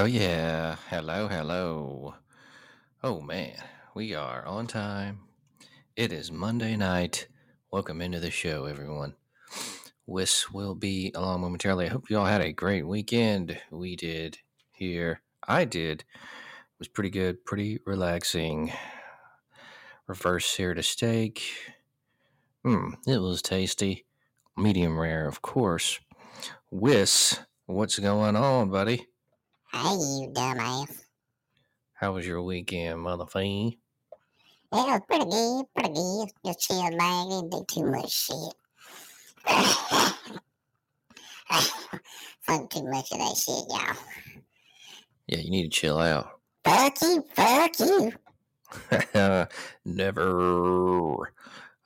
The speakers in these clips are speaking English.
Oh, yeah. Hello, hello. Oh, man. We are on time. It is Monday night. Welcome into the show, everyone. Wiss will be along momentarily. I hope you all had a great weekend. We did here. I did. It was pretty good, pretty relaxing. Reverse seared steak. Hmm, it was tasty. Medium rare, of course. Wiss, what's going on, buddy? Hey, you dumbass. How was your weekend, motherfucker? It was pretty good, pretty good. Just chill back, didn't do too much shit. Fuck too much of that shit, y'all. Yeah, you need to chill out. Fuck you, fuck you. Never.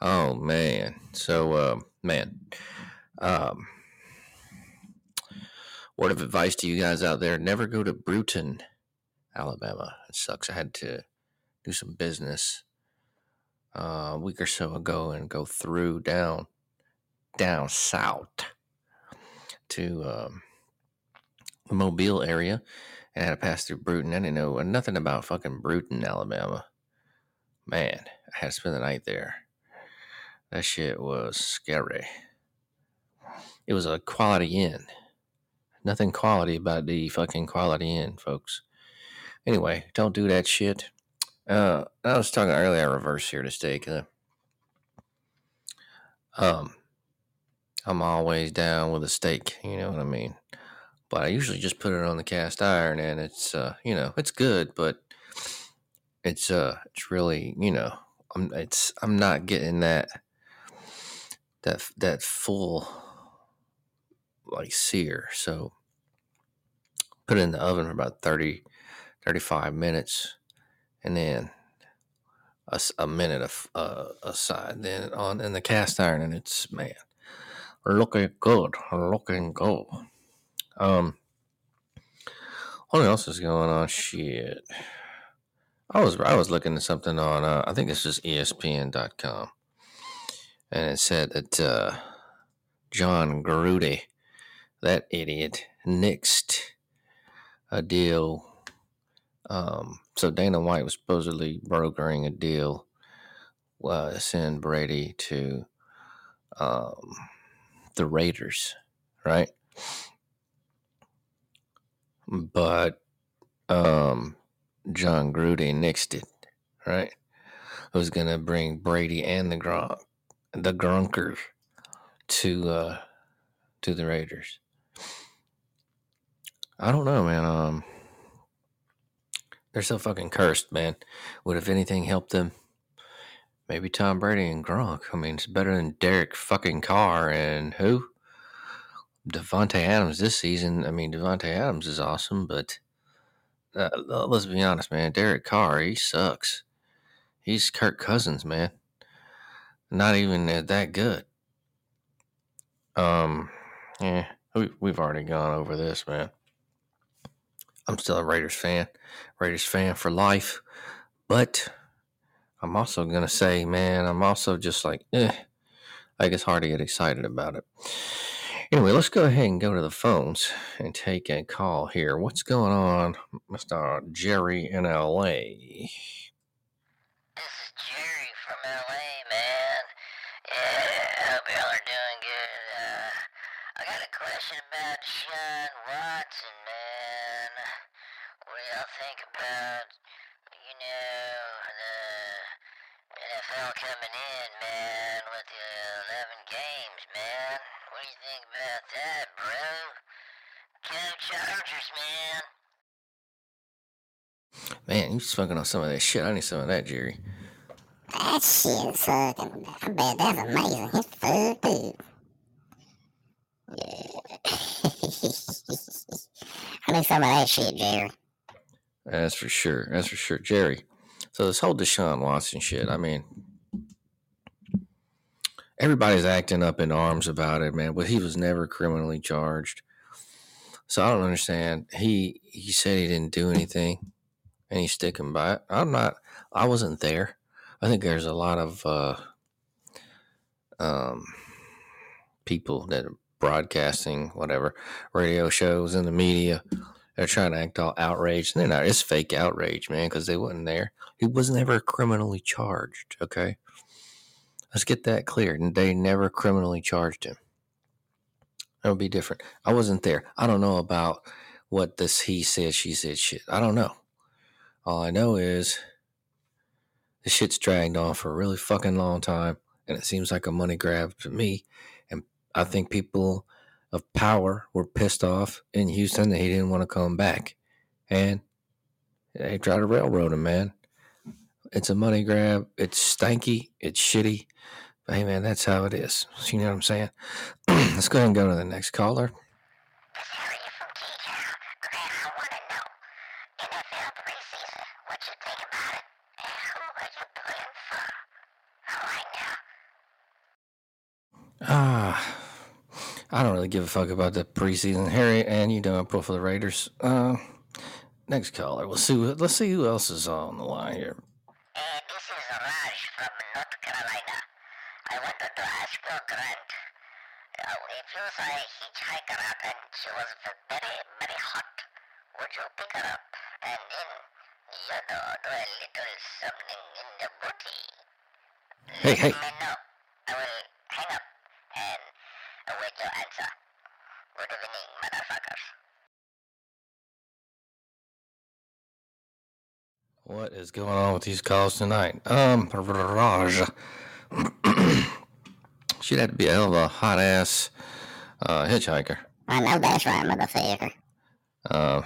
Oh man. So, uh, man. Um, word of advice to you guys out there: never go to Brewton, Alabama. It sucks. I had to do some business uh, a week or so ago and go through down down south to um, the Mobile area and I had to pass through Brewton. I didn't know nothing about fucking Brewton, Alabama. Man, I had to spend the night there. That shit was scary. It was a quality inn. Nothing quality about the fucking quality inn, folks. Anyway, don't do that shit. Uh, I was talking earlier, reverse here to steak. Uh, um, I'm always down with a steak. You know what I mean? But I usually just put it on the cast iron, and it's uh, you know, it's good, but it's uh, it's really you know, I'm it's I'm not getting that that that full like sear. So put it in the oven for about 30, 35 minutes, and then a minute of uh, aside. Then on in the cast iron, and it's man, looking good, looking good. Um, what else is going on? Shit. I was I was looking at something on uh, I think it's just ESPN.com, and it said that uh, Jon Gruden, that idiot, nixed a deal. Um, so Dana White was supposedly brokering a deal uh, to send Brady to um, the Raiders, right? But um, Jon Gruden nixed it, right? Who's gonna bring Brady and the Gronk, the Grunkers, to uh, to the Raiders? I don't know, man. Um, they're so fucking cursed, man. Would if anything help them? Maybe Tom Brady and Gronk. I mean, it's better than Derek fucking Carr and who? Davante Adams this season. I mean, Davante Adams is awesome, but uh, let's be honest, man. Derek Carr, he sucks. He's Kirk Cousins, man. Not even that good. Um, yeah, we, we've already gone over this, man. I'm still a Raiders fan, Raiders fan for life, but I'm also gonna say, man, I'm also just like, eh, like it's hard to get excited about it. Anyway, let's go ahead and go to the phones and take a call here. What's going on, Mr. Jerry in LA? This is Jerry from LA, man. Yeah, hope y'all are doing good. Uh, I got a question about Sean Watson, man. What do y'all think about, you know, the NFL coming in, man, with the 11 games, man? What do you think about that, bro? Go Chargers, man. Man, you smoking on some of that shit. I need some of that, Jerry. That shit fucking. I bet that's amazing. It's fucked up. Yeah. I need some of that shit, Jerry. That's for sure. That's for sure, Jerry. So this whole Deshaun Watson shit. I mean, everybody's acting up in arms about it, man. But he was never criminally charged. So I don't understand. He he said he didn't do anything, and he's sticking by it. I'm not. I wasn't there. I think there's a lot of uh, um, people that are broadcasting whatever radio shows in the media. They're trying to act all outraged, and they're not. It's fake outrage, man, because they wasn't there. He was never criminally charged. Okay, let's get that clear. And they never criminally charged him. That would be different. I wasn't there. I don't know about what this he said, she said shit. I don't know. All I know is the shit's dragged on for a really fucking long time, and it seems like a money grab to me. And I think people of power were pissed off in Houston that he didn't want to come back, and they tried to railroad him, man. It's a money grab. It's stanky. It's shitty. But hey, man, that's how it is. You know what I'm saying? Let's go ahead and go to the next caller. NFL preseason, what you think about it? And who are you pulling for? Now. Ah, I don't really give a fuck about the preseason. Harry, and you know I pull for the Raiders. Uh, next caller. We'll see. Let's see who else is on the line here. And this is Raj from North Carolina. I wanted to ask your grant. Uh, if you was a hitchhiker and she was very, very hot, would you pick her up and then, you know, do a little something in the booty? Hey, hey. Let me know. I will hang up and await your answer. Good evening, motherfuckers. What is going on with these calls tonight? Um, Raj. She'd have to be a hell of a hot ass uh, hitchhiker. I know that's right, motherfucker. Um,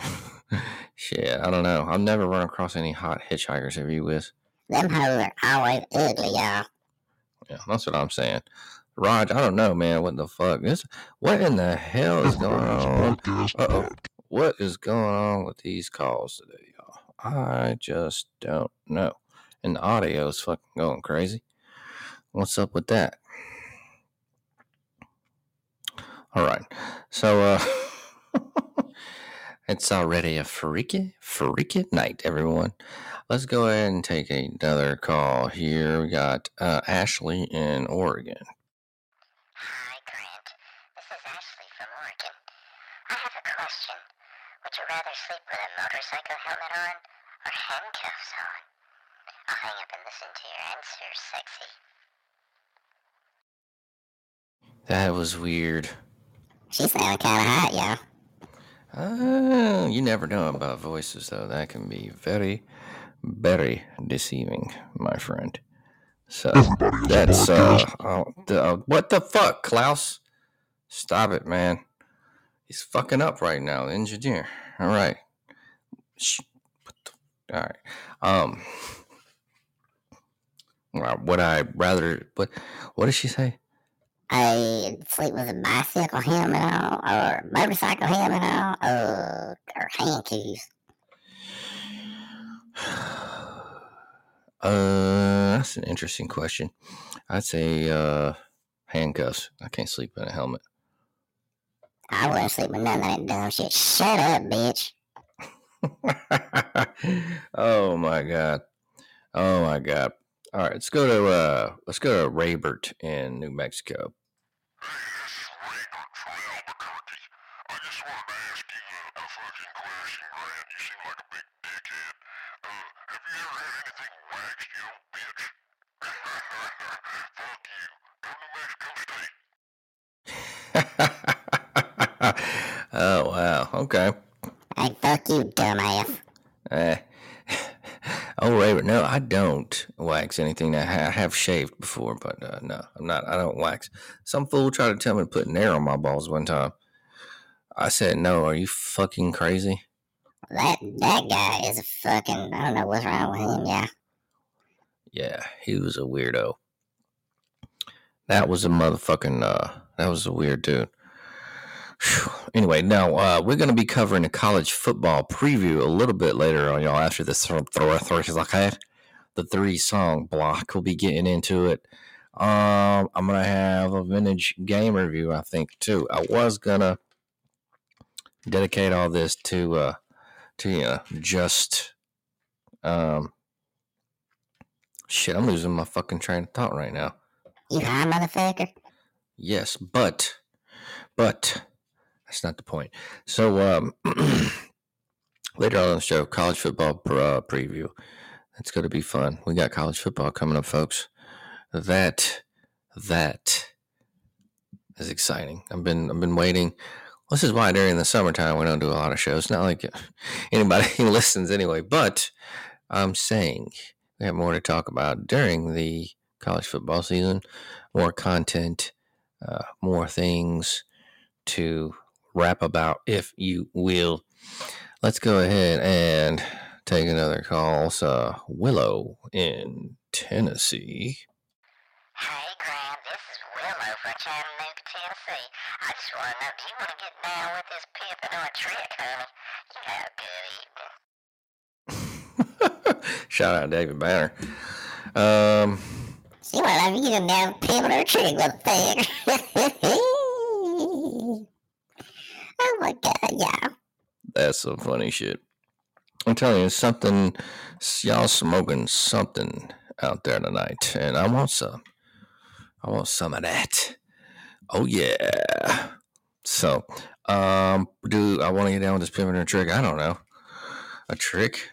shit, I don't know. I've never run across any hot hitchhikers. Have you, Wiz? Them hoes are always ugly, y'all. Yeah, that's what I'm saying. Raj, I don't know, man. What the fuck? This, what in the hell is going on? Uh-oh. What is going on with these calls today, y'all? I just don't know. And the audio is fucking going crazy. What's up with that? All right. So, uh, it's already a freaky, freaky night, everyone. Let's go ahead and take another call here. We got uh, Ashley in Oregon. Hi, Grant. This is Ashley from Oregon. I have a question. Would you rather sleep with a motorcycle helmet on or handcuffs on? I'll hang up and listen to your answer, sexy. That was weird. She sounded kind of hot, y'all. Uh, you never know about voices, though. That can be very, very deceiving, my friend. So Everybody that's uh, podcast. oh, uh, what the fuck, Klaus? Stop it, man. He's fucking up right now, the engineer. All right. Shh. All right. Um. Well, would I rather? What? What did she say? I sleep with a bicycle helmet on, or motorcycle helmet on, or, or handcuffs. Uh, that's an interesting question. I'd say uh, handcuffs. I can't sleep in a helmet. I wouldn't sleep with none of that dumb shit. Shut up, bitch. oh my god. Oh my god. All right, let's go to uh let's go to Raybert in New Mexico. Hey, this is Raybert from Albuquerque. I just wanted to ask you a, a fucking question, Grant. You seem like a big dickhead. Uh, have you ever had anything waxed, you old bitch? Fuck you. Go to Mexico State. oh wow. Okay. Hey, fuck you, dumbass. Eh. Oh, no, I don't wax anything. I ha- I have shaved before, but uh, no, I'm not. I don't wax. Some fool tried to tell me to put nair on my balls one time. I said, "No, are you fucking crazy?" That that guy is a fucking. I don't know what's wrong with him. Yeah. Yeah, he was a weirdo. That was a motherfucking. Uh, that was a weird dude. Anyway, now uh, we're going to be covering a college football preview a little bit later on, y'all. After this, th- th- th- th- the three song block, we'll be getting into it. Um, I'm gonna have a vintage game review, I think, too. I was gonna dedicate all this to uh, to you know, just um, shit. I'm losing my fucking train of thought right now. You high, motherfucker? Yes, but but that's not the point. So um later on the show, college football uh, preview. That's going to be fun. We got college football coming up, folks. That that is exciting. I've been I've been waiting. This is why during the summertime we don't do a lot of shows. Not like anybody listens anyway, but I'm saying we have more to talk about during the college football season. More content, uh, more things to rap about, if you will. Let's go ahead and take another call. It's uh, Willow in Tennessee. Hey, Graham, this is Willow from Chattanooga, Tennessee. I just want to know, do you want to get down with this pimping or trick, honey? You have a good evening. Shout out David Banner. Um, See what I mean? You down pivot or trick, motherfucker. Oh my god, yeah. that's some funny shit. I'm telling you, something, y'all smoking something out there tonight, and I want some. I want some of that. Oh yeah. So, um, do I want to get down with this pivot trick? I don't know. A trick?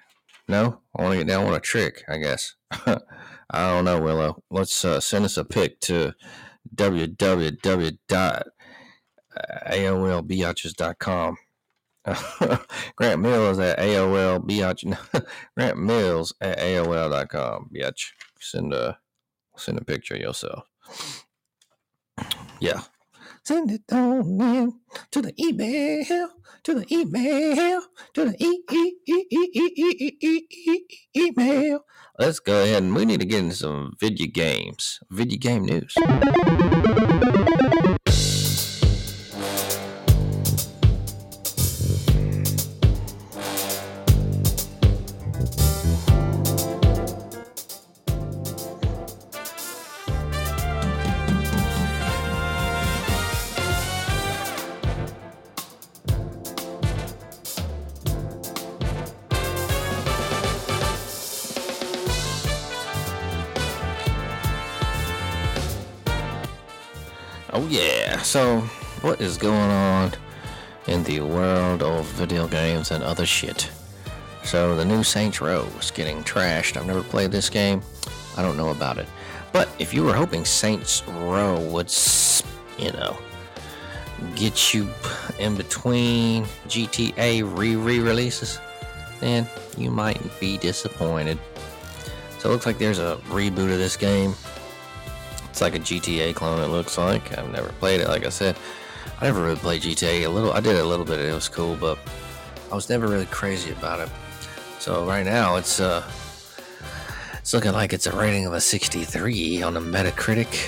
No, I want to get down with a trick. I guess. I don't know, Willow. Let's uh, send us a pic to www.aolbiatches.com. Grant Mills at AOL biatch. Grant Mills at AOL.com. Biatch. Send a send a picture yourself. Yeah. Send it on in to the email, to the email, to the e- e- e- e- e- e- e- e- e- email. Let's go ahead and we need to get into some video games, video game news. World of video games and other shit? So, the new Saints Row is getting trashed. I've never played this game. I don't know about it. But if you were hoping Saints Row would, you know, get you in between GTA re re releases, then you might be disappointed. So it looks like there's a reboot of this game. It's like a GTA clone, it looks like. I've never played it, like I said. I never really played GTA. A little, I did a little bit. and It was cool, but I was never really crazy about it. So right now, it's uh, it's looking like it's a rating of a 63 on the Metacritic.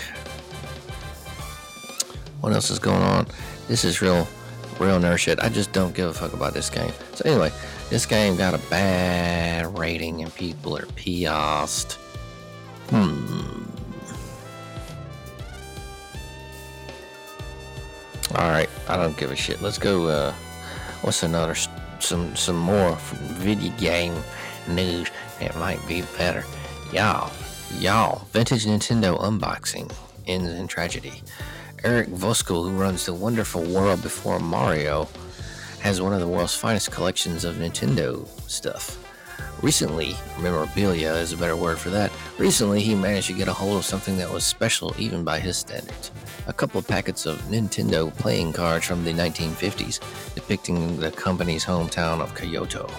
What else is going on? This is real, real nerd shit. I just don't give a fuck about this game. So anyway, this game got a bad rating and people are pissed. Hmm. All right, I don't give a shit. Let's go. Uh, what's another some some more video game news that might be better? Y'all, y'all, vintage Nintendo unboxing ends in tragedy. Eric Voskuil, who runs the Wonderful World Before Mario, has one of the world's finest collections of Nintendo stuff. Recently, memorabilia is a better word for that. Recently, he managed to get a hold of something that was special even by his standards. A couple of packets of Nintendo playing cards from the 1950s, depicting the company's hometown of Kyoto.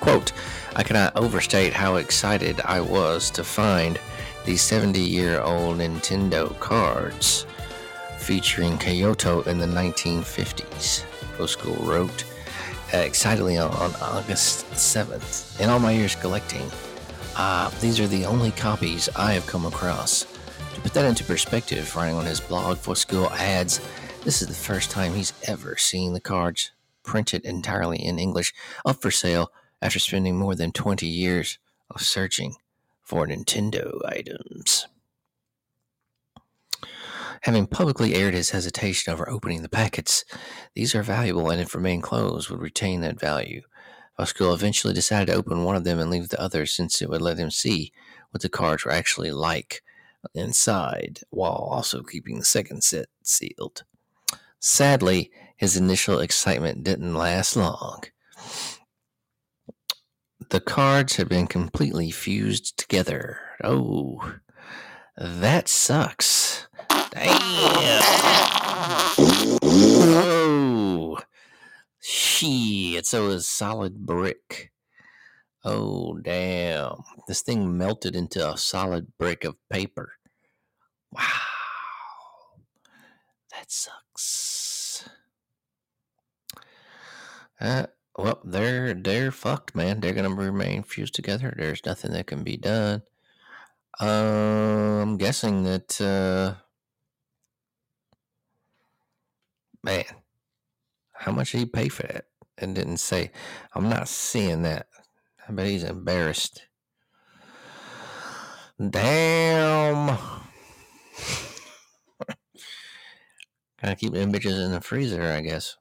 Quote, I cannot overstate how excited I was to find these 70 year old Nintendo cards featuring Kyoto in the 1950s, Voskuil wrote uh, excitedly on, on August 7th. In all my years collecting, uh, these are the only copies I have come across. To put that into perspective, writing on his blog, Voskuil ads, this is the first time he's ever seen the cards printed entirely in English up for sale after spending more than 20 years of searching for Nintendo items. Having publicly aired his hesitation over opening the packets, these are valuable and if remain closed would retain that value. Voskuil eventually decided to open one of them and leave the other since it would let him see what the cards were actually like inside while also keeping the second set sealed. Sadly, his initial excitement didn't last long. The cards had been completely fused together. Oh, that sucks. Damn. Oh, shit. So it was solid brick. Oh, damn. This thing melted into a solid brick of paper. Wow. That sucks. Uh, well, they're they're fucked, man. They're gonna remain fused together. There's nothing that can be done. Uh, I'm guessing that uh, man, how much did he pay for that? And didn't say. I'm not seeing that. I bet he's embarrassed. Damn. Gotta keep them bitches in the freezer, I guess.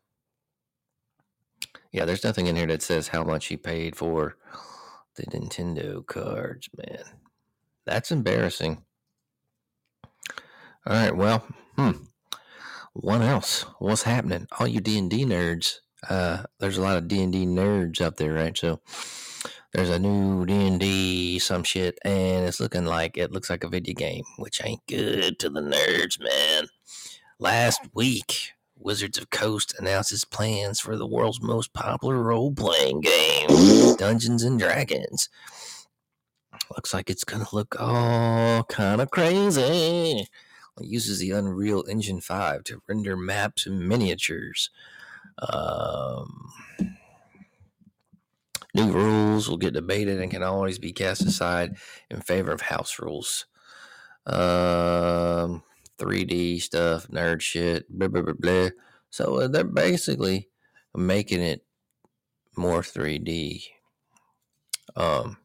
Yeah, there's nothing in here that says how much he paid for the Nintendo cards, man. That's embarrassing. All right, well, hmm. What else? What's happening? All you D and D nerds. Uh, there's a lot of D and D nerds out there, right? So there's a new D and D some shit, and it's looking like it looks like a video game, which ain't good to the nerds, man. Last week, Wizards of Coast announced its plans for the world's most popular role playing game, Dungeons and Dragons. Looks like it's gonna look all kind of crazy. It uses the Unreal Engine 5 to render maps and miniatures. Um, new rules will get debated and can always be cast aside in favor of house rules. Um, 3D stuff, nerd shit, blah, blah, blah, blah. So uh, they're basically making it more 3D. Um,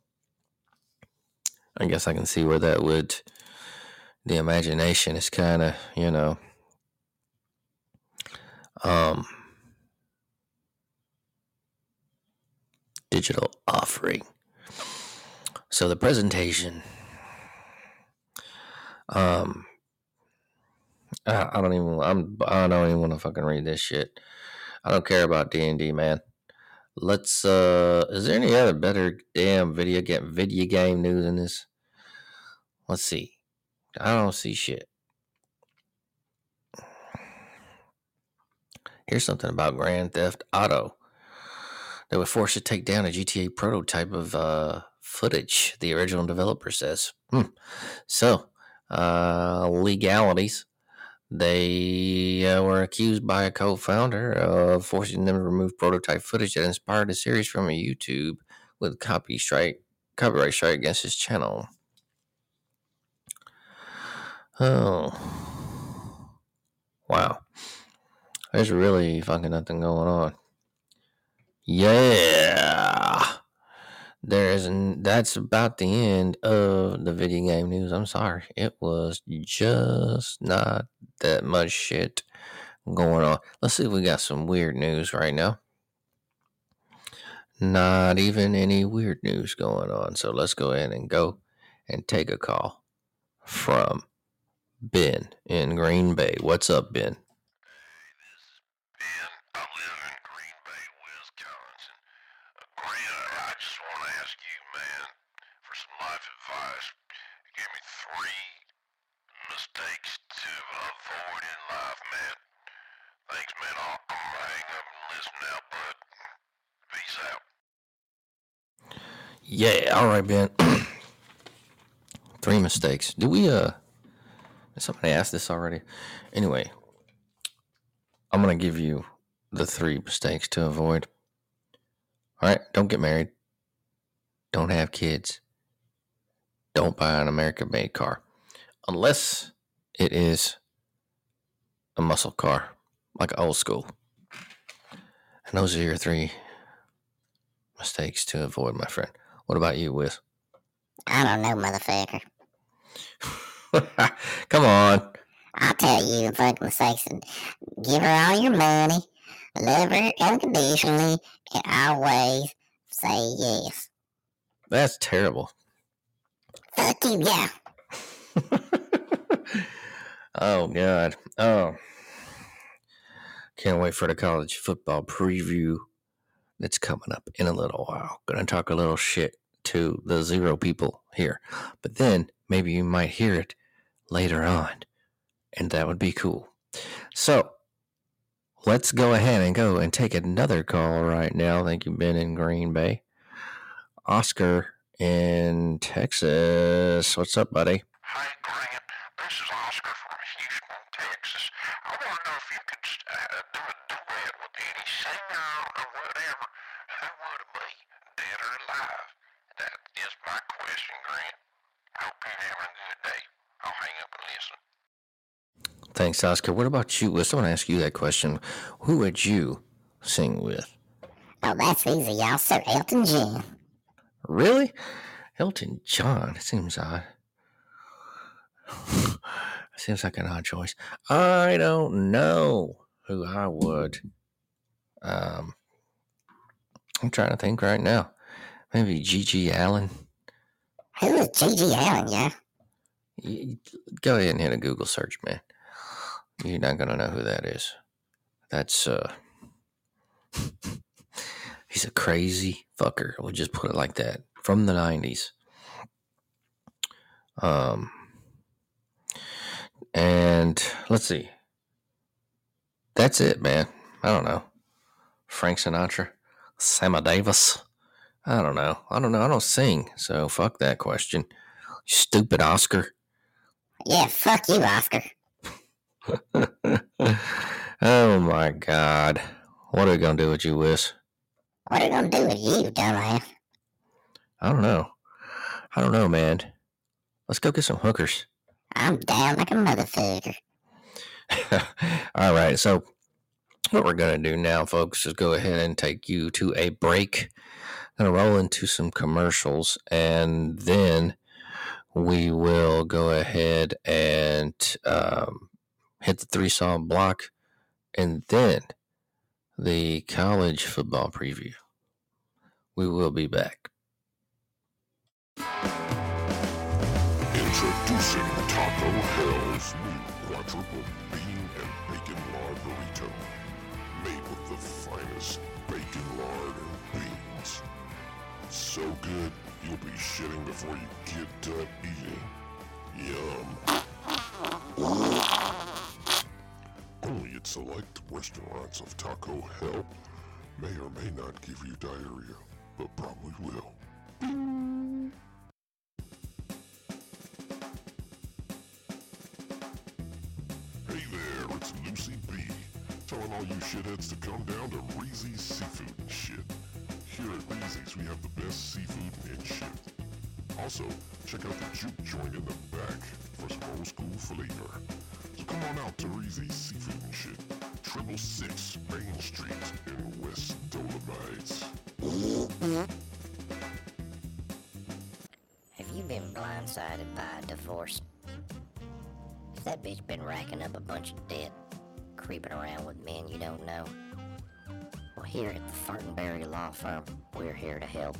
I guess I can see where that would. The imagination is kind of, you know, um, digital offering. So the presentation, um, I, I don't even, I'm, I don't even want to fucking read this shit. I don't care about D and D, man. Let's. uh Is there any other better damn video game video game news in this? Let's see. I don't see shit. Here's something about Grand Theft Auto. They were forced to take down a GTA prototype of uh, footage, the original developer says. Hmm. So, uh, legalities. They uh, were accused by a co founder of forcing them to remove prototype footage that inspired the series from a YouTube with copy strike, copyright strike against his channel. Oh. Wow. There's really fucking nothing going on. Yeah. There isn't. That's about the end of the video game news. I'm sorry. It was just not that much shit going on. Let's see if we got some weird news right now. Not even any weird news going on. So let's go ahead and go and take a call from Ben in Green Bay. What's up, Ben? Ben, I live in Green Bay, Wisconsin. Uh, I just want to ask you, man, for some life advice. Give me three mistakes to avoid in life, man. Thanks, man. I'll, hang up and listen now, bud. Peace out. Yeah, all right, Ben. Three mistakes. Do we uh somebody asked this already? Anyway, I'm gonna give you the three mistakes to avoid. All right, don't get married. Don't have kids. Don't buy an American made car. Unless it is a muscle car, like old school. And those are your three mistakes to avoid, my friend. What about you, Wiz? I don't know, motherfucker. Come on. I'll tell you the fucking mistakes give her all your money, love her unconditionally, and always say yes. That's terrible. Fuck you, yeah. oh God. Oh. Can't wait for the college football preview that's coming up in a little while. Gonna talk a little shit to the zero people here. But then maybe you might hear it later on. And that would be cool. So let's go ahead and go and take another call right now. Thank you, Ben in Green Bay. Oscar in Texas. What's up, buddy? Hey, Grant. This is Oscar from Houston, Texas. I want to know if you could uh, do a duet with any singer or whatever. Who would it be, dead or alive? That is my question, Grant. Hope you're having a good day. I'll hang up and listen. Thanks, Oscar. What about you? Let's want to ask you that question. Who would you sing with? Oh, that's easy, y'all. Sir Elton John. Really? Elton John. It seems odd. seems like an odd choice. I don't know who I would. Um, I'm trying to think right now. Maybe GG Allin. Who is GG Allin, yeah? Go ahead and hit a Google search, man. You're not gonna know who that is. That's uh he's a crazy fucker. We'll just put it like that. From the nineties. Um and let's see. That's it, man. I don't know. Frank Sinatra, Sammy Davis. I don't know. I don't know. I don't sing, so fuck that question. Stupid Oscar. Yeah, fuck you, Oscar. oh my god. What are we gonna do with you, Wiz? What are we gonna do with you, dumbass? I don't know. I don't know, man. Let's go get some hookers. I'm down like a motherfucker. All right, so what we're gonna do now, folks, is go ahead and take you to a break. Gonna roll into some commercials, and then we will go ahead and um, hit the three song block, and then the college football preview. We will be back. Introducing Taco Hell's new quadruple bean and bacon lard burrito. Made with the finest bacon, lard, and beans. So good, you'll be shitting before you get done eating. Yum. Only only at select restaurants of Taco Hell may or may not give you diarrhea, but probably will. Hey there, it's Lucy B. Telling all you shitheads to come down to Reezy's Seafood and shit. Here at Reezy's, we have the best seafood and shit. Also, check out the juke joint in the back for some old school flavor. Come on out to Reezy's Seafood and shit. Triple Six Main Street in West Dolomites. Have you been blindsided by a divorce? Has that bitch been racking up a bunch of debt, creeping around with men you don't know? Well, here at the Fartenberry Law Firm, we're here to help.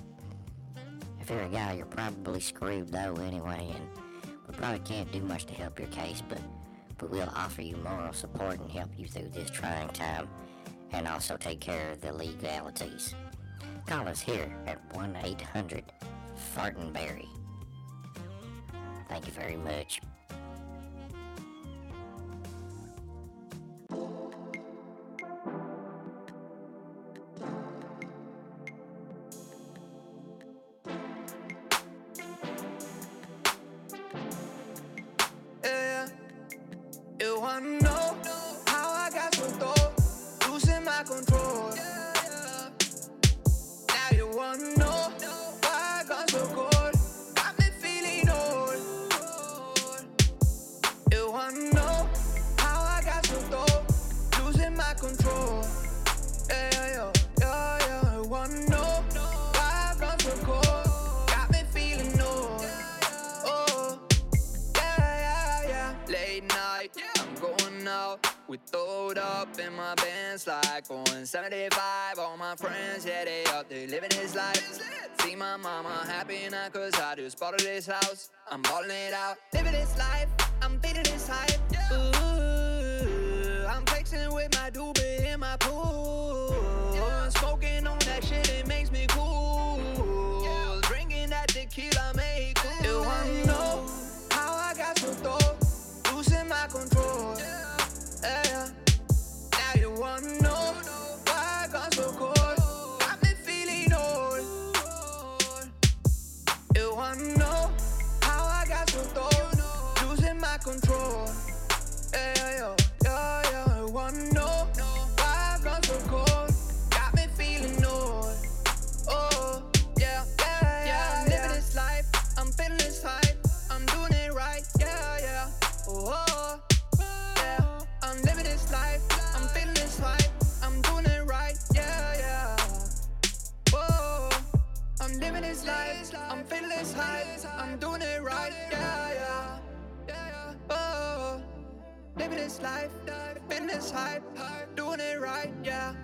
If you're a guy, you're probably screwed though anyway, and we probably can't do much to help your case, but, but we'll offer you moral support and help you through this trying time, and also take care of the legalities. Call us here at 1 800 Fartenberry. Thank you very much. Going 75. All my friends, yeah, they out there living this life. See my mama happy now cause I just bought this house. I'm balling it out, living this life. I'm feeling this hype. Ooh, I'm flexing with my doobie in my pool. Smoking on that shit, it makes me cool. Drinking that tequila, make cool. You wanna know how I got so dope, I'm doing it right. Yeah, yeah. Oh, living this life. Feeling this hype. Doing it right. Yeah.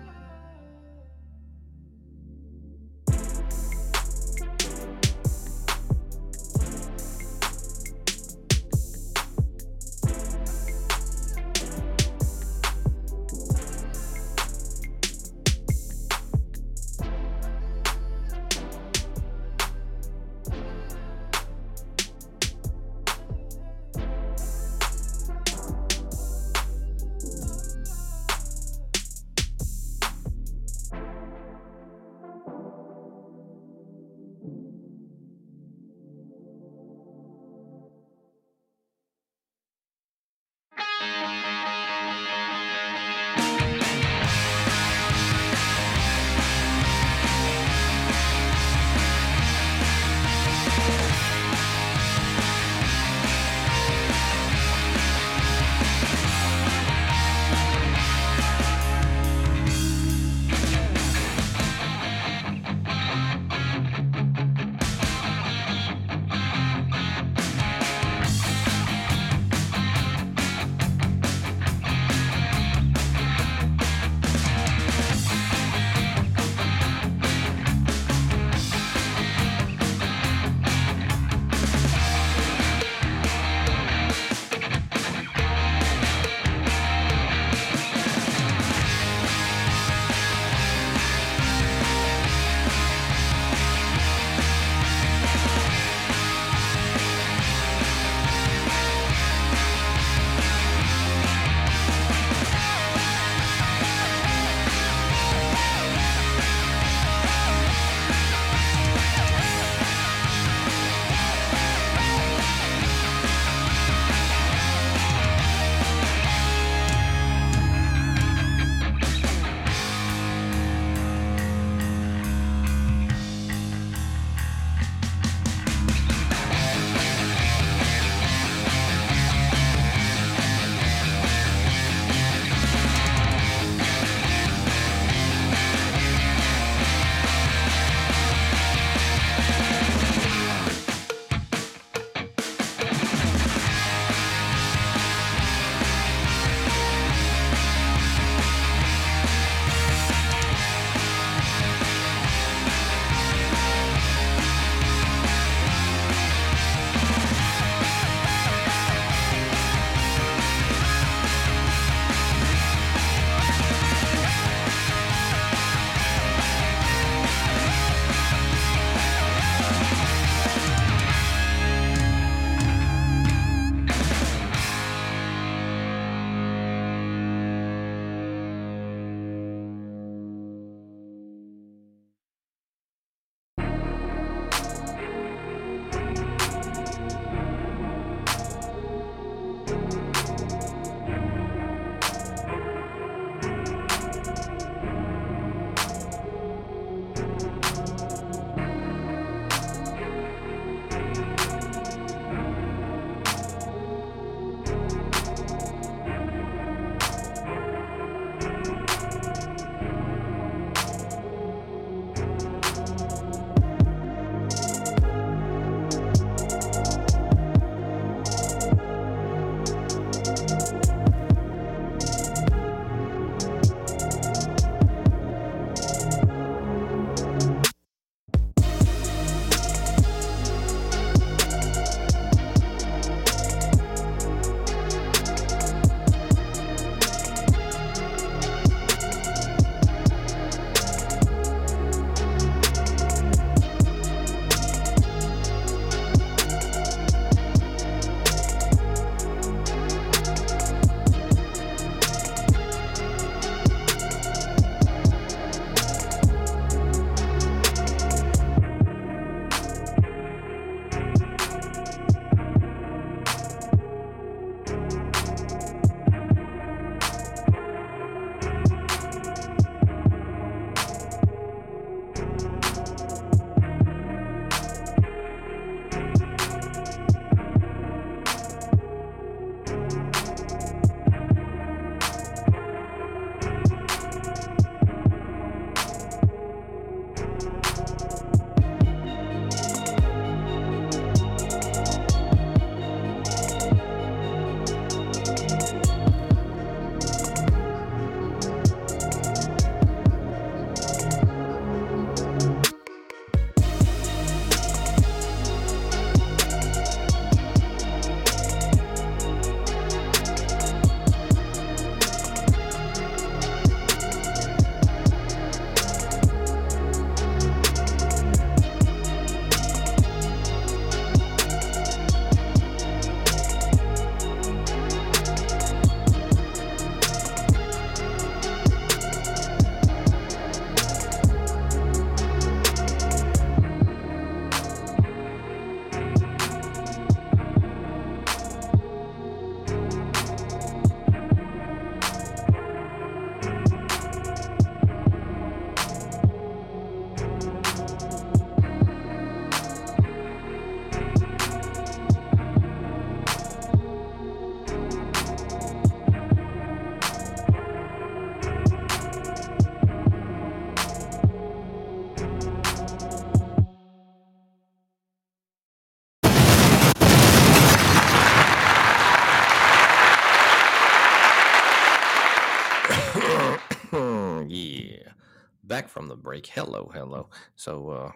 Back from the break. Hello, hello. So uh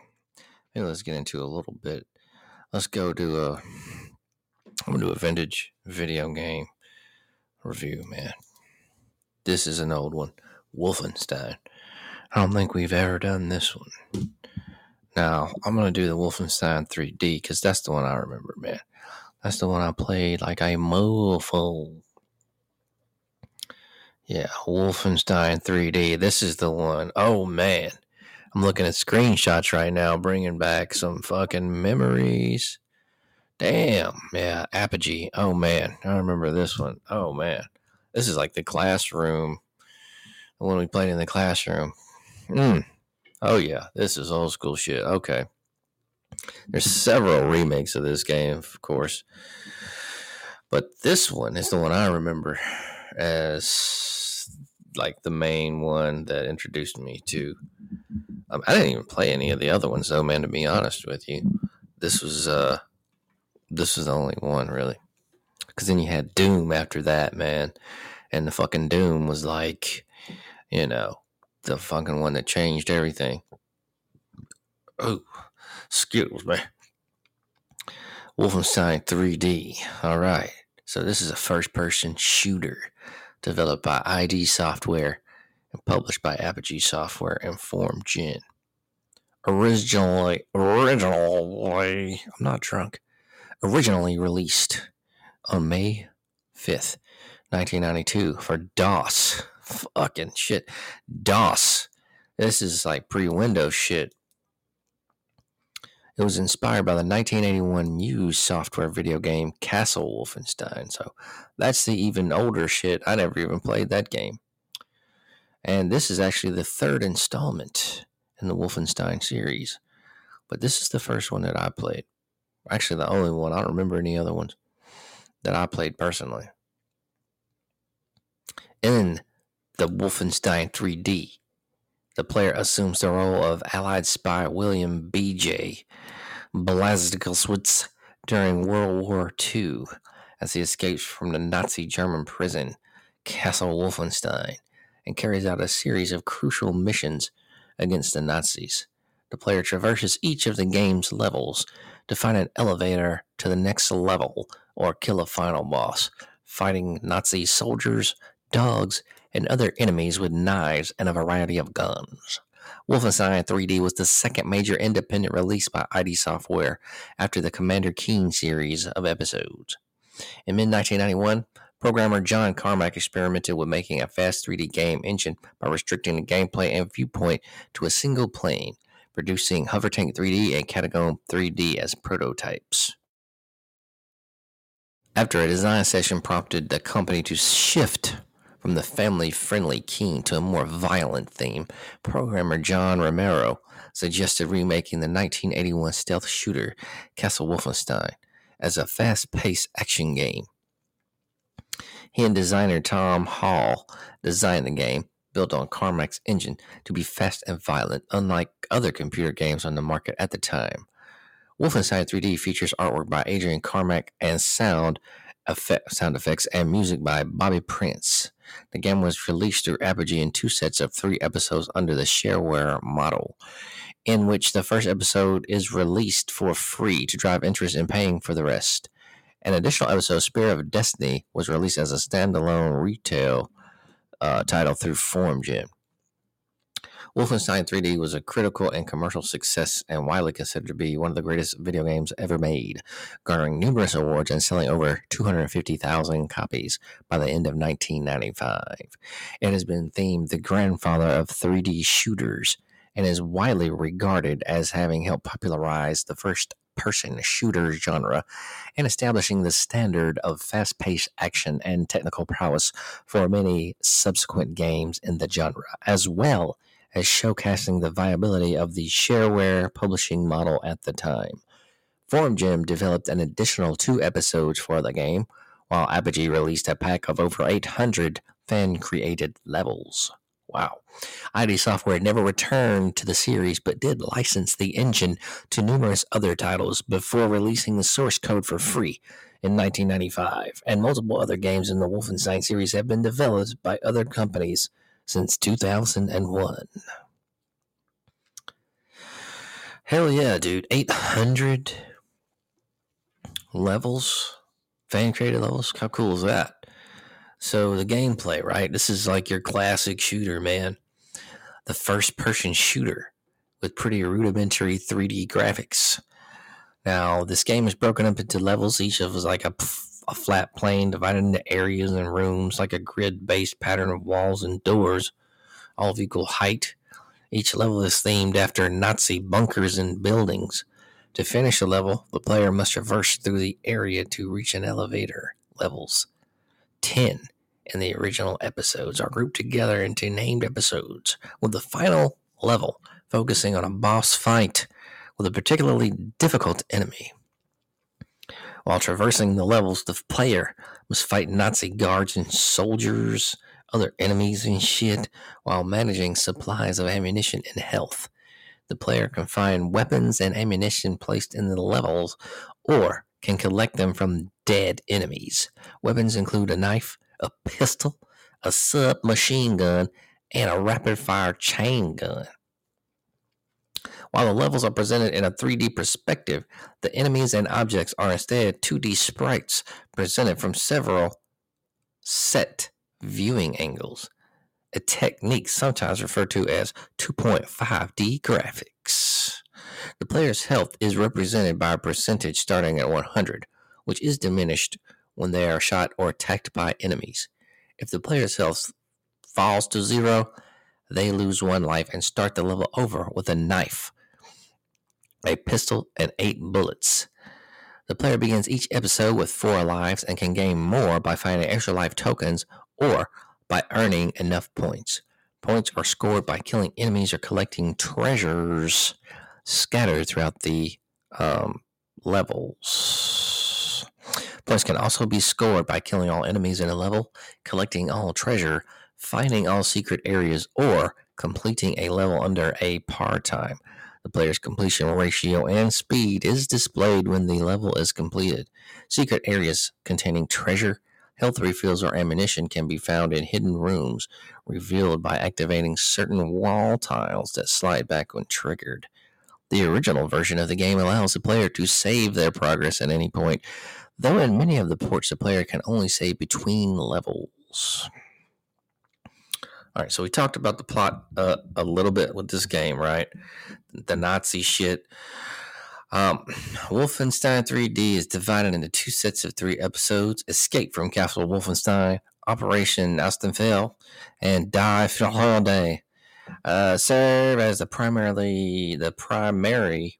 let's get into a little bit. Let's go to a I'm gonna do a vintage video game review, man. This is an old one. Wolfenstein. I don't think we've ever done this one. Now, I'm to do the Wolfenstein 3D because that's the one I remember, man. That's the one I played like a mofo. Yeah, Wolfenstein 3D. This is the one. Oh, man. I'm looking at screenshots right now, bringing back some fucking memories. Damn. Yeah, Apogee. Oh, man. I remember this one. Oh, man. This is like the classroom. The one we played in the classroom. Hmm. Oh yeah, this is old school shit. Okay. There's several remakes of this game, of course. But this one is the one I remember as like the main one that introduced me to. Um, I didn't even play any of the other ones though, man. To be honest with you, this was uh, this was the only one really. Because then you had Doom after that, man, and the fucking Doom was like, you know, the fucking one that changed everything. Oh, excuse me. Wolfenstein 3D. All right. So this is a first-person shooter developed by ID Software and published by Apogee Software and FormGen. Originally, originally, I'm not drunk. Originally released on May 5th, 1992 for DOS fucking shit. DOS. This is like pre Windows shit. It was inspired by the 1981 Muse Software video game Castle Wolfenstein. So that's the even older shit. I never even played that game. And this is actually the third installment in the Wolfenstein series. But this is the first one that I played. Actually, the only one. I don't remember any other ones that I played personally. In the Wolfenstein 3D. The player assumes the role of Allied spy William B.J. Blazkowicz during World War II as he escapes from the Nazi German prison Castle Wolfenstein and carries out a series of crucial missions against the Nazis. The player traverses each of the game's levels to find an elevator to the next level or kill a final boss, fighting Nazi soldiers, dogs, and other enemies with knives and a variety of guns. Wolfenstein 3D was the second major independent release by ID Software after the Commander Keen series of episodes. In mid 1991, programmer John Carmack experimented with making a fast 3D game engine by restricting the gameplay and viewpoint to a single plane, producing Hovertank 3D and Catacomb 3D as prototypes. After a design session prompted the company to shift from the family friendly Keen to a more violent theme, programmer John Romero suggested remaking the 1981 stealth shooter Castle Wolfenstein as a fast paced action game. He and designer Tom Hall designed the game, built on Carmack's engine, to be fast and violent, unlike other computer games on the market at the time. Wolfenstein 3D features artwork by Adrian Carmack and sound effect, sound effects and music by Bobby Prince. The game was released through Apogee in two sets of three episodes under the shareware model, in which the first episode is released for free to drive interest in paying for the rest. An additional episode, Spear of Destiny, was released as a standalone retail uh, title through FormGen. Wolfenstein 3D was a critical and commercial success and widely considered to be one of the greatest video games ever made, garnering numerous awards and selling over 250,000 copies by the end of 1995. It has been themed the grandfather of 3D shooters and is widely regarded as having helped popularize the first person shooter genre and establishing the standard of fast paced action and technical prowess for many subsequent games in the genre, as well as showcasing the viability of the shareware publishing model at the time. FormGen developed an additional two episodes for the game, while Apogee released a pack of over 800 fan created levels. Wow. ID Software never returned to the series but did license the engine to numerous other titles before releasing the source code for free in 1995, and multiple other games in the Wolfenstein series have been developed by other companies since 2001. Hell yeah, dude. 800 levels, fan created levels. How cool is that? So, the gameplay, right? This is like your classic shooter, man. The first person shooter with pretty rudimentary 3D graphics. Now, this game is broken up into levels. Each of is like a, a flat plane divided into areas and rooms, like a grid based pattern of walls and doors, all of equal height. Each level is themed after Nazi bunkers and buildings. To finish a level, the player must traverse through the area to reach an elevator. Levels 10 in the original episodes are grouped together into named episodes, with the final level focusing on a boss fight with a particularly difficult enemy. While traversing the levels, the player must fight Nazi guards and soldiers, other enemies and shit, while managing supplies of ammunition and health. The player can find weapons and ammunition placed in the levels or can collect them from dead enemies. Weapons include a knife, a pistol, a submachine gun, and a rapid fire chain gun. While the levels are presented in a 3D perspective, the enemies and objects are instead 2D sprites presented from several set viewing angles, a technique sometimes referred to as 2.5D graphics. The player's health is represented by a percentage starting at 100, which is diminished when they are shot or attacked by enemies. If the player's health falls to zero, they lose one life and start the level over with a knife, a pistol, and eight bullets. The player begins each episode with four lives and can gain more by finding extra life tokens or by earning enough points. Points are scored by killing enemies or collecting treasures scattered throughout the um, levels. Points can also be scored by killing all enemies in a level, collecting all treasure, finding all secret areas, or completing a level under a par time. The player's completion ratio and speed is displayed when the level is completed. Secret areas containing treasure, health refills, or ammunition can be found in hidden rooms, revealed by activating certain wall tiles that slide back when triggered. The original version of the game allows the player to save their progress at any point, though in many of the ports, the player can only save between levels. All right, so we talked about the plot uh, a little bit with this game, right? The Nazi shit. Um, Wolfenstein 3D is divided into two sets of three episodes: Escape from Castle Wolfenstein, Operation Eisenfaust, and Die for the Day. Uh, serve as the primarily the primary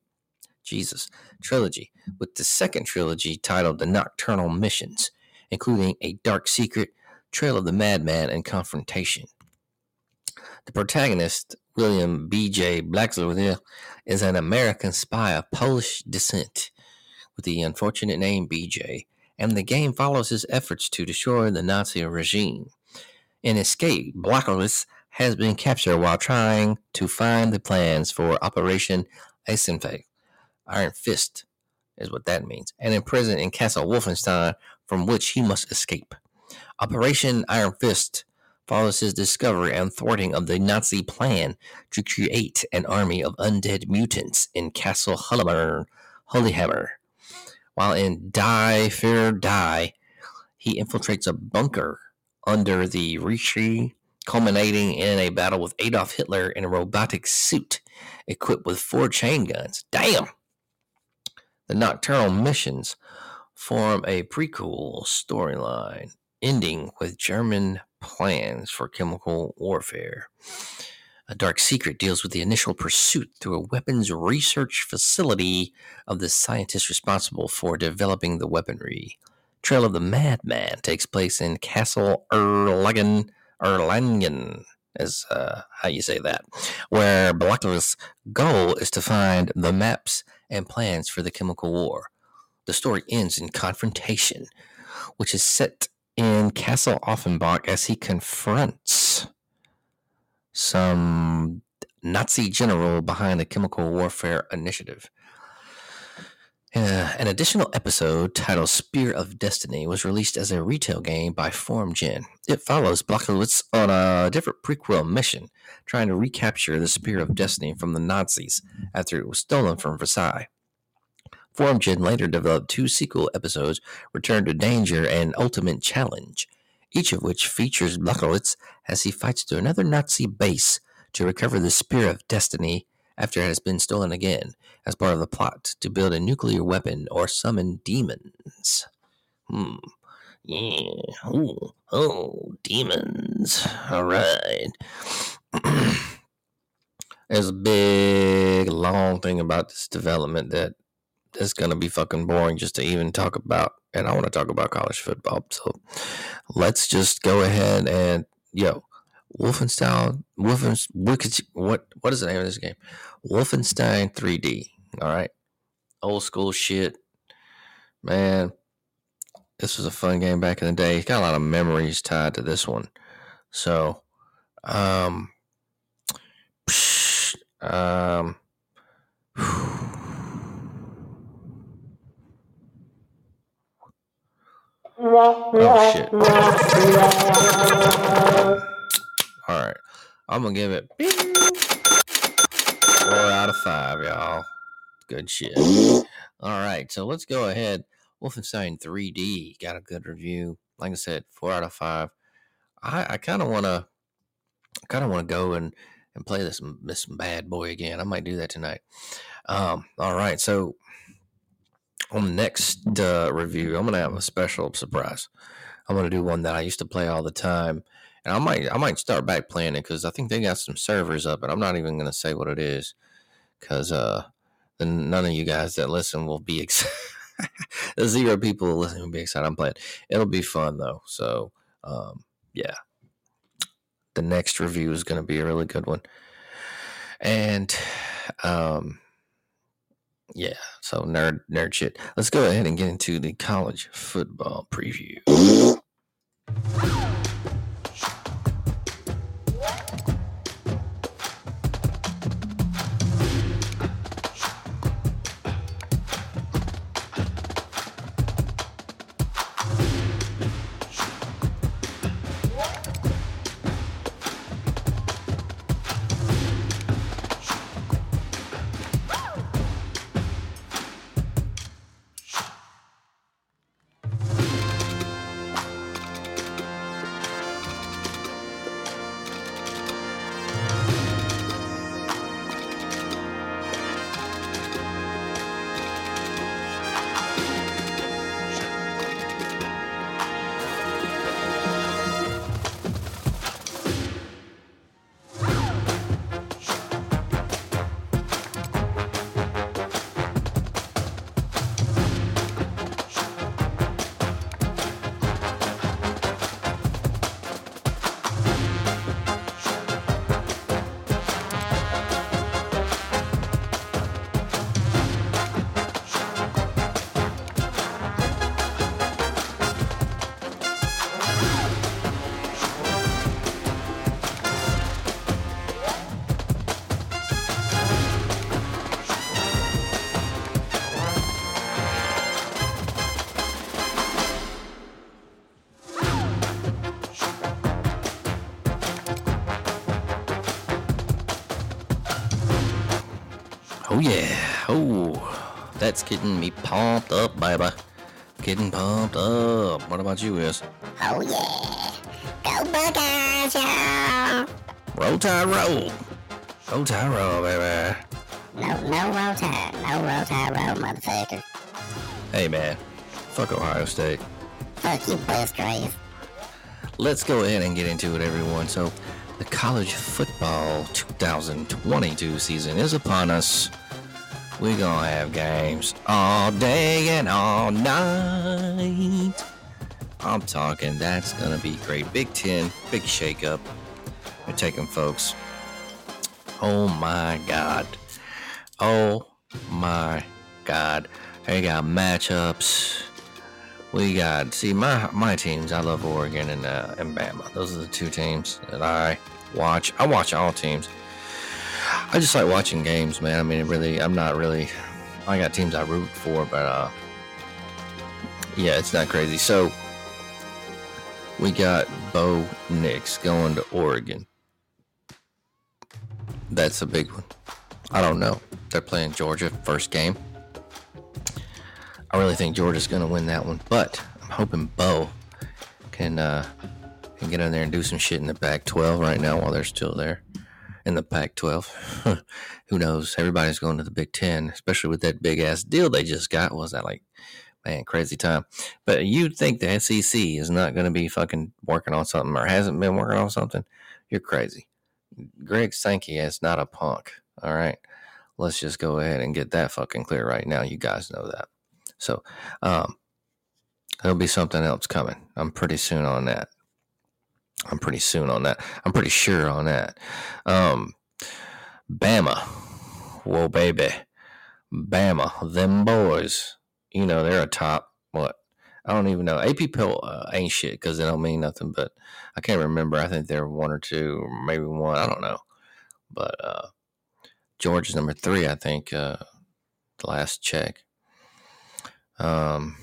Jesus trilogy, with the second trilogy titled The Nocturnal Missions, including A Dark Secret, Trail of the Madman, and Confrontation. The protagonist, William B.J. Blaxler, is an American spy of Polish descent with the unfortunate name BJ, and the game follows his efforts to destroy the Nazi regime. In Escape, Blacklist has been captured while trying to find the plans for Operation Eisenfaust. Iron Fist is what that means, and imprisoned in Castle Wolfenstein, from which he must escape. Operation Iron Fist follows his discovery and thwarting of the Nazi plan to create an army of undead mutants in Castle Hollehammer. Hollehammer. While in Die Fear Die, he infiltrates a bunker under the Reichswehr, culminating in a battle with Adolf Hitler in a robotic suit equipped with four chain guns. Damn! The Nocturnal Missions form a prequel storyline ending with German plans for chemical warfare. A Dark Secret deals with the initial pursuit through a weapons research facility of the scientists responsible for developing the weaponry. Trail of the Madman takes place in Castle Erlangen, Erlangen, is uh, how you say that, where Blacklist's goal is to find the maps and plans for the chemical war. The story ends in confrontation, which is set in Castle Offenbach as he confronts some Nazi general behind the chemical warfare initiative. Uh, an additional episode titled Spear of Destiny was released as a retail game by FormGen. It follows Blocklewitz on a different prequel mission, trying to recapture the Spear of Destiny from the Nazis after it was stolen from Versailles. FormGen later developed two sequel episodes, Return to Danger and Ultimate Challenge, each of which features Blocklewitz as he fights to another Nazi base to recover the Spear of Destiny after it has been stolen again, as part of the plot to build a nuclear weapon or summon demons. Hmm. Yeah. Ooh. Oh, demons. All right. There's a big, long thing about this development that going to be fucking boring just to even talk about. And I want to talk about college football. So let's just go ahead and, yo, Wolfenstein, Wolfenstein, what, what is the name of this game? Wolfenstein 3D. All right. Old school shit. Man, this was a fun game back in the day. It's got a lot of memories tied to this one. So, um, um, oh shit. All right. I'm to give it four out of five, y'all. Good shit. All right. So let's go ahead. Wolfenstein 3D got a good review. Like I said, four out of five. I, I kind of want to, kind of want to go and, and play this this bad boy again. I might do that tonight. Um, all right. So on the next uh, review, I'm gonna have a special surprise. I'm gonna do one that I used to play all the time, and I might I might start back playing it because I think they got some servers up, and I'm not even gonna say what it is because uh, then none of you guys that listen will be excited. zero people listening will be excited. I'm playing. It'll be fun though. So um, yeah, the next review is gonna be a really good one, and um yeah, so nerd nerd shit. Let's go ahead and get into the college football preview. About you, Is? Oh yeah. Go Buckeyes, y'all. Roll Tide roll. Roll Tide roll, baby. No, no roll tide. No roll tide roll, motherfucker. Hey man, fuck Ohio State. Fuck you, Musgrave. Let's go ahead and get into it, everyone. So, the college football 2022 season is upon us. We're gonna have games all day and all night. I'm talking that's gonna be great. Big Ten, big shakeup. We're taking folks. Oh my god. Oh my god. They got matchups. We got see my my teams. I love Oregon and uh, and Bama. Those are the two teams that I watch. I watch all teams. I just like watching games, man. I mean, really, I'm not really I got teams I root for, but uh, yeah, it's not crazy. So we got Bo Nix going to Oregon. That's a big one. I don't know. They're playing Georgia first game. I really think Georgia's going to win that one, but I'm hoping Bo can uh, can get in there and do some shit in the Pac-12 right now while they're still there in the Pac-12. Who knows? Everybody's going to the Big Ten, especially with that big ass deal they just got. Was that like, man, crazy time? But you'd think the SEC is not going to be fucking working on something or hasn't been working on something. You're crazy. Greg Sankey is not a punk. All right. Let's just go ahead and get that fucking clear right now. You guys know that. So, um, there'll be something else coming. I'm pretty soon on that. I'm pretty soon on that. I'm pretty sure on that. Um, Bama. Whoa, baby. Bama. Them boys. You know, they're a top, what? I don't even know. AP Poll uh, ain't shit because they don't mean nothing, but I can't remember. I think they're one or two, or maybe one. I don't know. But uh, George is number three, I think, uh, the last check. Um,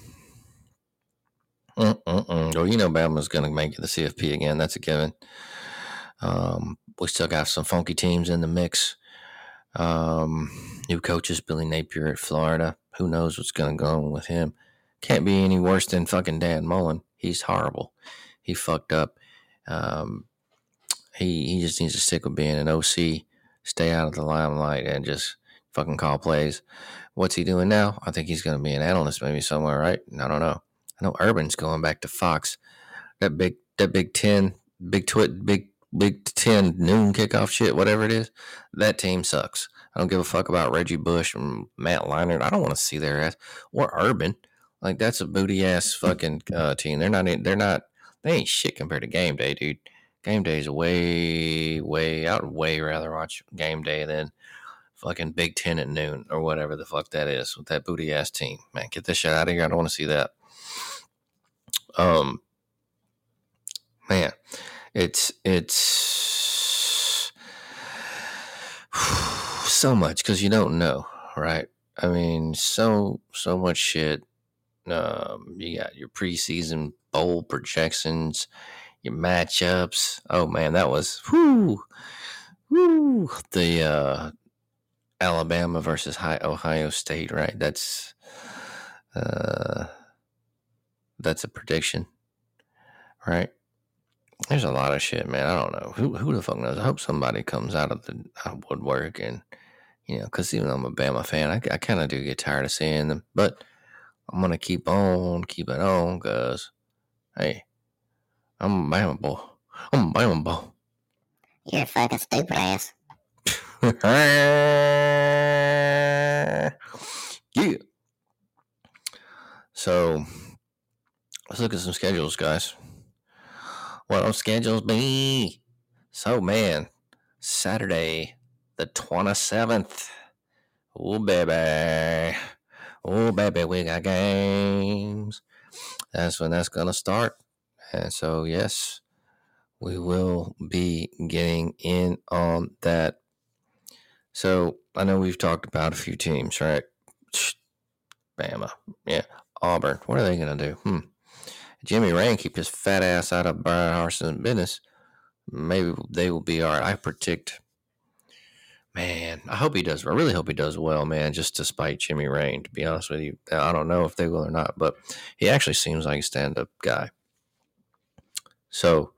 Mm-mm-mm. Well, you know Bama's going to make it the CFP again. That's a given. Um, we still got some funky teams in the mix. Um, new coaches, Billy Napier at Florida. Who knows what's going to go on with him? Can't be any worse than fucking Dan Mullen. He's horrible. He fucked up. Um, he he just needs to stick with being an OC, stay out of the limelight, and just fucking call plays. What's he doing now? I think he's going to be an analyst maybe somewhere, right? I don't know. I know Urban's going back to Fox. That big that Big Ten, Big Twit, Big Big Ten noon kickoff shit, whatever it is. That team sucks. I don't give a fuck about Reggie Bush and Matt Leinart. I don't want to see their ass or Urban. Like that's a booty ass fucking uh, team. They're not. They're not. They ain't shit compared to Game Day, dude. Game Day is way, way. I would way rather watch Game Day than fucking Big Ten at noon or whatever the fuck that is with that booty ass team. Man, get this shit out of here. I don't want to see that. Um, man, it's it's so much because you don't know, right? I mean, so so much shit. Um, you got your preseason bowl projections, your matchups. Oh man, that was whoo, whoo. The uh, Alabama versus Ohio State, right? That's uh, that's a prediction, right? There's a lot of shit, man. I don't know who who the fuck knows. I hope somebody comes out of the woodwork and you know, because even though I'm a Bama fan, I, I kind of do get tired of seeing them, but I'm gonna keep on, keep it on, cause hey, I'm a Bama boy. I'm a Bama boy. You're a fucking stupid ass. yeah. So let's look at some schedules, guys. What on schedules be? So man, Saturday the twenty seventh. Oh baby. Oh baby, we got games. That's when that's gonna start. And so yes, we will be getting in on that so I know we've talked about a few teams, right? Bama, yeah, Auburn. What are they gonna do? Hmm. Jimmy Rane keep his fat ass out of Bryan Harsin's business. Maybe they will be all right. I predict. Man, I hope he does. I really hope he does well, man. Just to spite Jimmy Rane, to be honest with you, I don't know if they will or not, but he actually seems like a stand-up guy. So,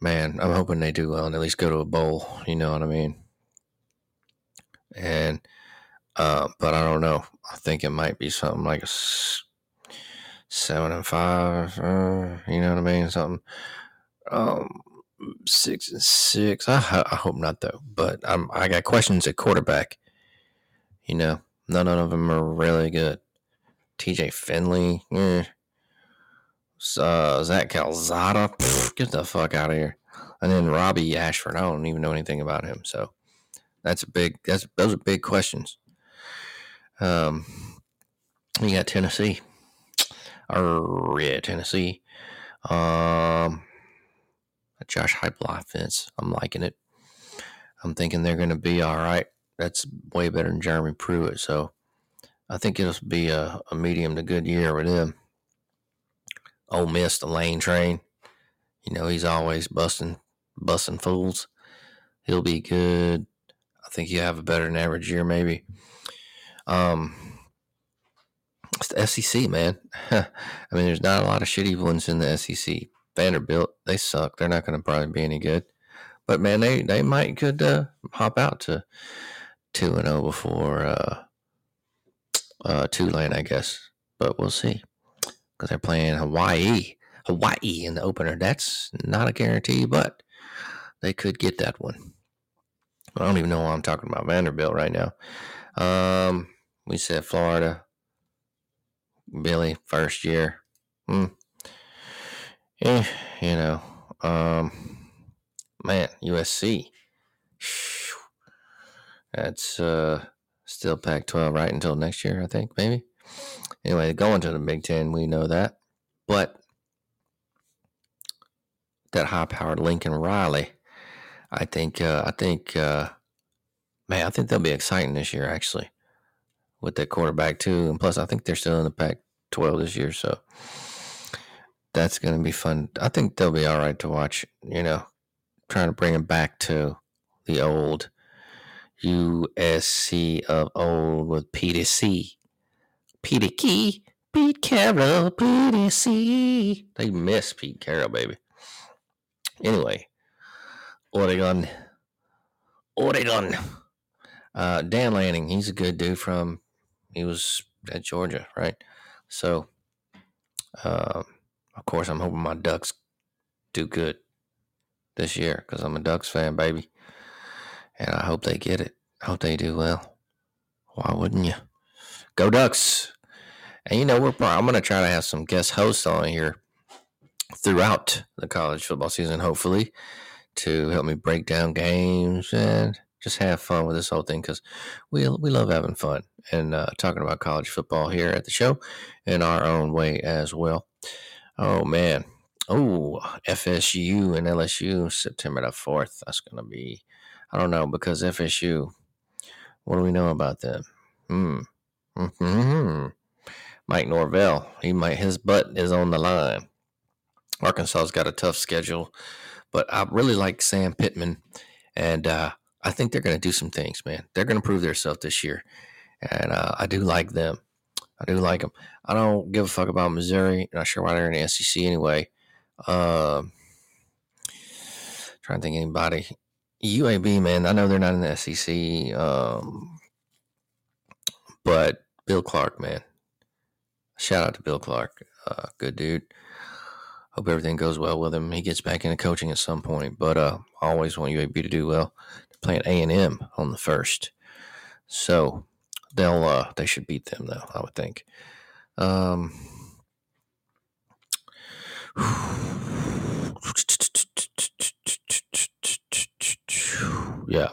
man, I'm hoping they do well and at least go to a bowl. You know what I mean? and uh, but I don't know. I think it might be something like a seven and five. Uh, you know what I mean? Something um, six and six. I, I hope not though. But I'm I got questions at quarterback. You know, none of them are really good. T.J. Finley, eh. Uh, Zach Calzada, get the fuck out of here. And then Robby Ashford, I don't even know anything about him. So that's a big. That's those are big questions. Um, you got Tennessee. Or yeah, Tennessee. Um, Josh Heupel offense. I'm liking it. I'm thinking they're going to be all right. That's way better than Jeremy Pruitt. So I think it'll be a, a medium to good year with him. Ole Miss, the lane train. You know, he's always busting busting fools. He'll be good. I think he'll have a better than average year, maybe. Um, it's the SEC, man. I mean, there's not a lot of shitty ones in the SEC. Vanderbilt, they suck. They're not going to probably be any good. But man, they they might could uh, hop out to two and zero before uh, uh, Tulane, I guess. But we'll see because they're playing Hawaii, Hawaii in the opener. That's not a guarantee, but they could get that one. I don't even know why I'm talking about Vanderbilt right now. Um, we said Florida, Billy, first year. Hmm. Eh, you know, um, man, USC. That's uh, still Pac 12 right until next year, I think, maybe. Anyway, going to the Big Ten, we know that. But that high powered Lincoln Riley, I think, uh, I think, uh, man, I think they'll be exciting this year, actually, with that quarterback, too. And plus, I think they're still in the Pac 12 this year. So that's going to be fun. I think they'll be all right to watch, you know, trying to bring them back to the old USC of old with Peter C. Peter Key, Pete Carroll, Peter C. They miss Pete Carroll, baby. Anyway, Oregon, Oregon. Uh, Dan Lanning, he's a good dude from, he was at Georgia, right? So, um, of course, I'm hoping my Ducks do good this year because I'm a Ducks fan, baby. And I hope they get it. I hope they do well. Why wouldn't you? Go Ducks! And you know, we're probably, I'm going to try to have some guest hosts on here throughout the college football season, hopefully, to help me break down games and just have fun with this whole thing because we we love having fun and uh, talking about college football here at the show in our own way as well. Oh man, oh FSU and LSU September the fourth. That's gonna be I don't know because FSU. What do we know about them? Hmm. Hmm. Mike Norvell. He might his butt is on the line. Arkansas's got a tough schedule, but I really like Sam Pittman, and uh, I think they're going to do some things, man. They're going to prove themselves this year, and uh, I do like them. I do like them. I don't give a fuck about Missouri. Not sure why they're in the SEC anyway. Uh, trying to think anybody. UAB, man. I know they're not in the SEC, um, but Bill Clark, man. Shout out to Bill Clark. Uh, good dude. Hope everything goes well with him. He gets back into coaching at some point, but uh, I always want UAB to do well. They're playing A and M on the first, so they'll uh, they should beat them though. I would think. Um, yeah.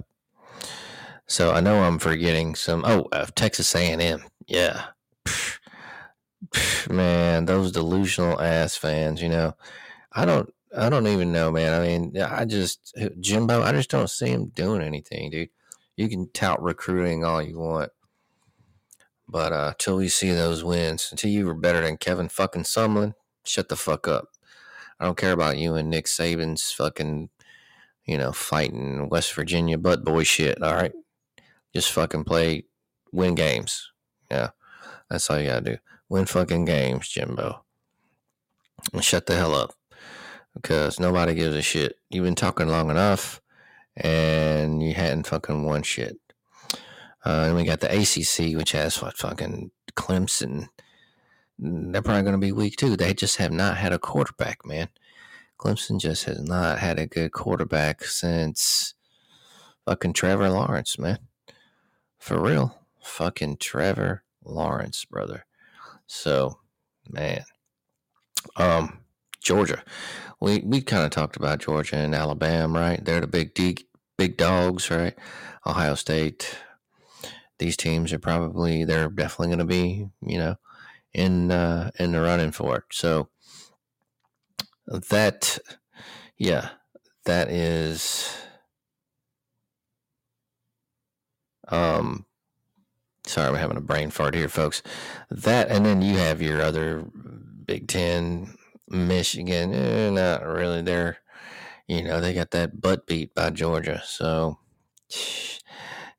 So I know I'm forgetting some. Oh, uh, Texas A&M. Yeah. Man, those delusional ass fans. You know, I don't. I don't even know, man. I mean, I just Jimbo. I just don't see him doing anything, dude. You can tout recruiting all you want, but uh, until we see those wins, until you were better than Kevin fucking Sumlin, shut the fuck up. I don't care about you and Nick Saban's fucking, you know, fighting West Virginia butt boy shit. All right, just fucking play, win games. Yeah, that's all you gotta do. Win fucking games, Jimbo. And shut the hell up, because nobody gives a shit. You've been talking long enough, and you hadn't fucking won shit. Uh, and we got the ACC, which has what fucking Clemson they're probably going to be weak too. They just have not had a quarterback, man. Clemson just has not had a good quarterback since fucking Trevor Lawrence, man. For real. Fucking Trevor Lawrence, brother. So, man. Um, Georgia. We we kind of talked about Georgia and Alabama, right? They're the big D, big dogs, right? Ohio State. These teams are probably they're definitely going to be, you know, in uh, in the running for it. So that, yeah, that is. Um, Sorry, I'm having a brain fart here, folks. That, and then you have your other Big Ten, Michigan. Eh, not really. They're, you know, they got that butt beat by Georgia. So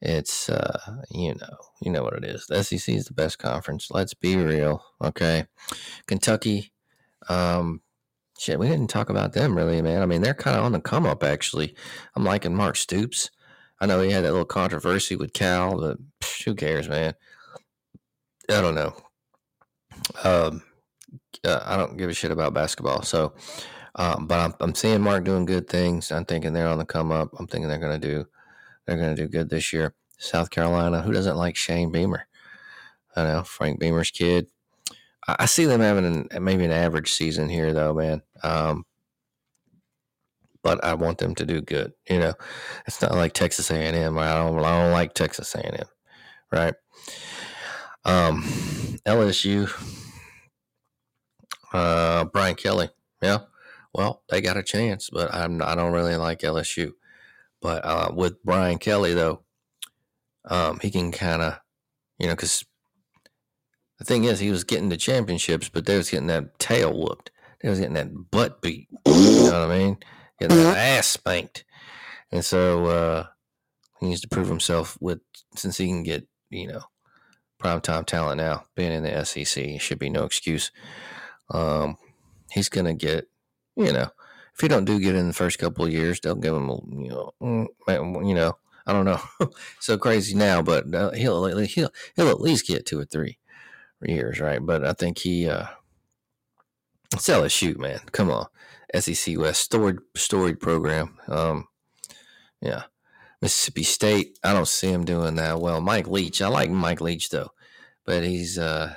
it's, uh, you know, you know what it is. The SEC is the best conference. Let's be real. Okay. Kentucky, um, shit, we didn't talk about them really, man. I mean, they're kind of on the come up, actually. I'm liking Mark Stoops. I know he had that little controversy with Cal, but psh, who cares, man? I don't know. Um, uh, I don't give a shit about basketball. So, um, but I'm, I'm seeing Mark doing good things. I'm thinking they're on the come up. I'm thinking they're going to do they're going to do good this year. South Carolina, who doesn't like Shane Beamer? I know Frank Beamer's kid. I, I see them having an, maybe an average season here, though, man. Um, but I want them to do good. You know, it's not like Texas A&M. I don't, I don't like Texas A&M, right? Um, LSU, uh, Brian Kelly, yeah. Well, they got a chance, but I'm I don't really like LSU. But uh, with Brian Kelly though, um, he can kind of, you know, because the thing is, he was getting the championships, but they was getting that tail whooped. They was getting that butt beat. You know what I mean? Getting that ass spanked. And so uh, he needs to prove himself with since he can get you know primetime talent now, being in the SEC, should be no excuse. Um, he's gonna get, you know, if he don't do good in the first couple of years, they'll give him, a, you know, mm, you know, I don't know, so crazy now, but uh, he'll he'll he'll at least get two or three years, right? But I think he, uh, it's shoot, man. Come on, SEC West storied storied program. Um, yeah. Mississippi State, I don't see him doing that well. Mike Leach, I like Mike Leach though, but he's uh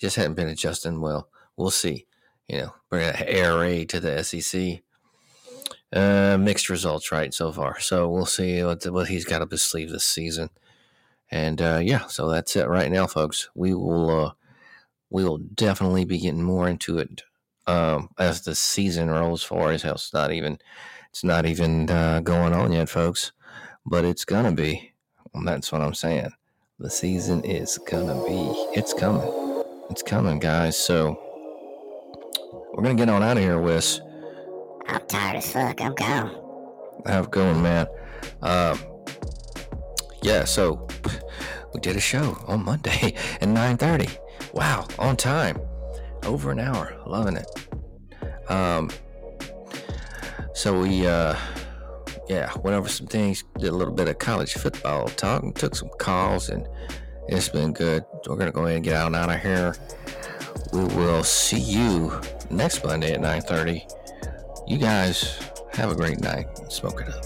just hadn't been adjusting well. We'll see. You know, bring an Air Raid to the SEC. Uh, mixed results, right, so far. So we'll see what, what he's got up his sleeve this season. And uh, yeah, so that's it right now, folks. We will uh, we will definitely be getting more into it um, as the season rolls forward. As hell, it's not even it's not even uh, going on yet, folks but it's gonna be. And that's what I'm saying. The season is gonna be. It's coming. It's coming, guys. So we're gonna get on out of here, Wes. I'm tired as fuck. I'm gone. Good one, man. Um, yeah. So we did a show on Monday at 9:30. Wow, on time. Over an hour. Loving it. Um. So we uh yeah, went over some things, did a little bit of college football talk, and took some calls, and it's been good. We're gonna go ahead and get out and out of here we will see you next Monday at 9.30. You guys have a great night. Smoke it up.